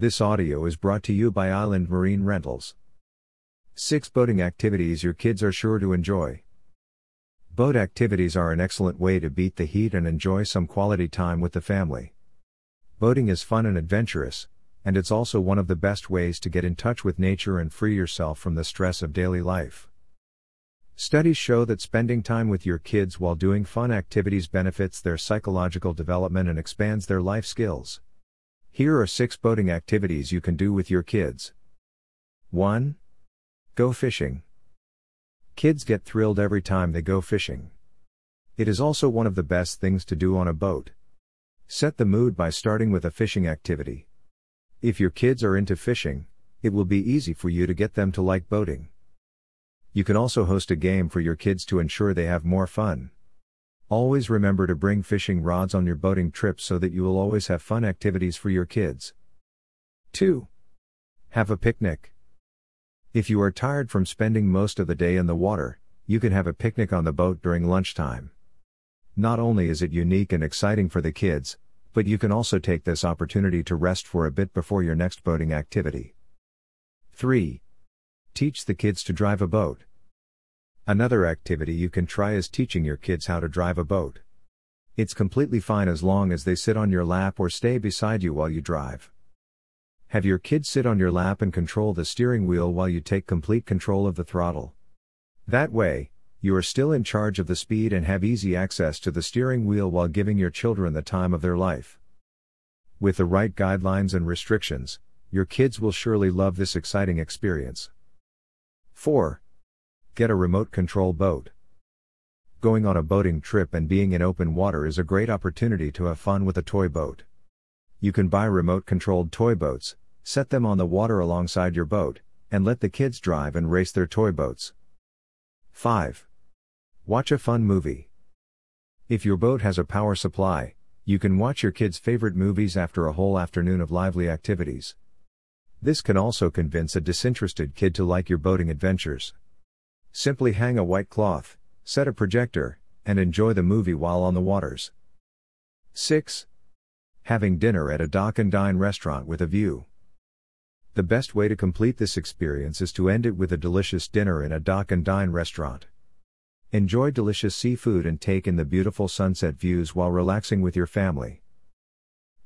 This audio is brought to you by Island Marine Rentals. 6 Boating activities your kids are sure to enjoy. Boat activities are an excellent way to beat the heat and enjoy some quality time with the family. Boating is fun and adventurous, and it's also one of the best ways to get in touch with nature and free yourself from the stress of daily life. Studies show that spending time with your kids while doing fun activities benefits their psychological development and expands their life skills. Here are six boating activities you can do with your kids. 1. Go fishing. Kids get thrilled every time they go fishing. It is also one of the best things to do on a boat. Set the mood by starting with a fishing activity. If your kids are into fishing, it will be easy for you to get them to like boating. You can also host a game for your kids to ensure they have more fun. Always remember to bring fishing rods on your boating trips so that you will always have fun activities for your kids. 2. Have a picnic. If you are tired from spending most of the day in the water, you can have a picnic on the boat during lunchtime. Not only is it unique and exciting for the kids, but you can also take this opportunity to rest for a bit before your next boating activity. 3. Teach the kids to drive a boat. Another activity you can try is teaching your kids how to drive a boat. It's completely fine as long as they sit on your lap or stay beside you while you drive. Have your kids sit on your lap and control the steering wheel while you take complete control of the throttle. That way, you are still in charge of the speed and have easy access to the steering wheel while giving your children the time of their life. With the right guidelines and restrictions, your kids will surely love this exciting experience. 4. Get a remote control boat. Going on a boating trip and being in open water is a great opportunity to have fun with a toy boat. You can buy remote controlled toy boats, set them on the water alongside your boat, and let the kids drive and race their toy boats. 5. Watch a fun movie. If your boat has a power supply, you can watch your kids' favorite movies after a whole afternoon of lively activities. This can also convince a disinterested kid to like your boating adventures. Simply hang a white cloth, set a projector, and enjoy the movie while on the waters. 6. Having dinner at a dock and dine restaurant with a view. The best way to complete this experience is to end it with a delicious dinner in a dock and dine restaurant. Enjoy delicious seafood and take in the beautiful sunset views while relaxing with your family.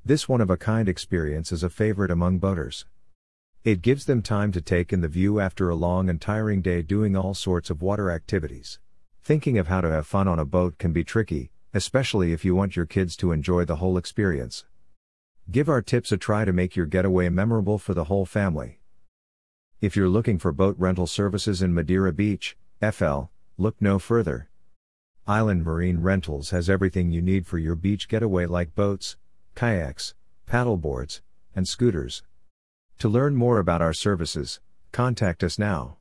This one of a kind experience is a favorite among boaters. It gives them time to take in the view after a long and tiring day doing all sorts of water activities. Thinking of how to have fun on a boat can be tricky, especially if you want your kids to enjoy the whole experience. Give our tips a try to make your getaway memorable for the whole family. If you're looking for boat rental services in Madeira Beach, FL, look no further. Island Marine Rentals has everything you need for your beach getaway like boats, kayaks, paddleboards, and scooters. To learn more about our services, contact us now.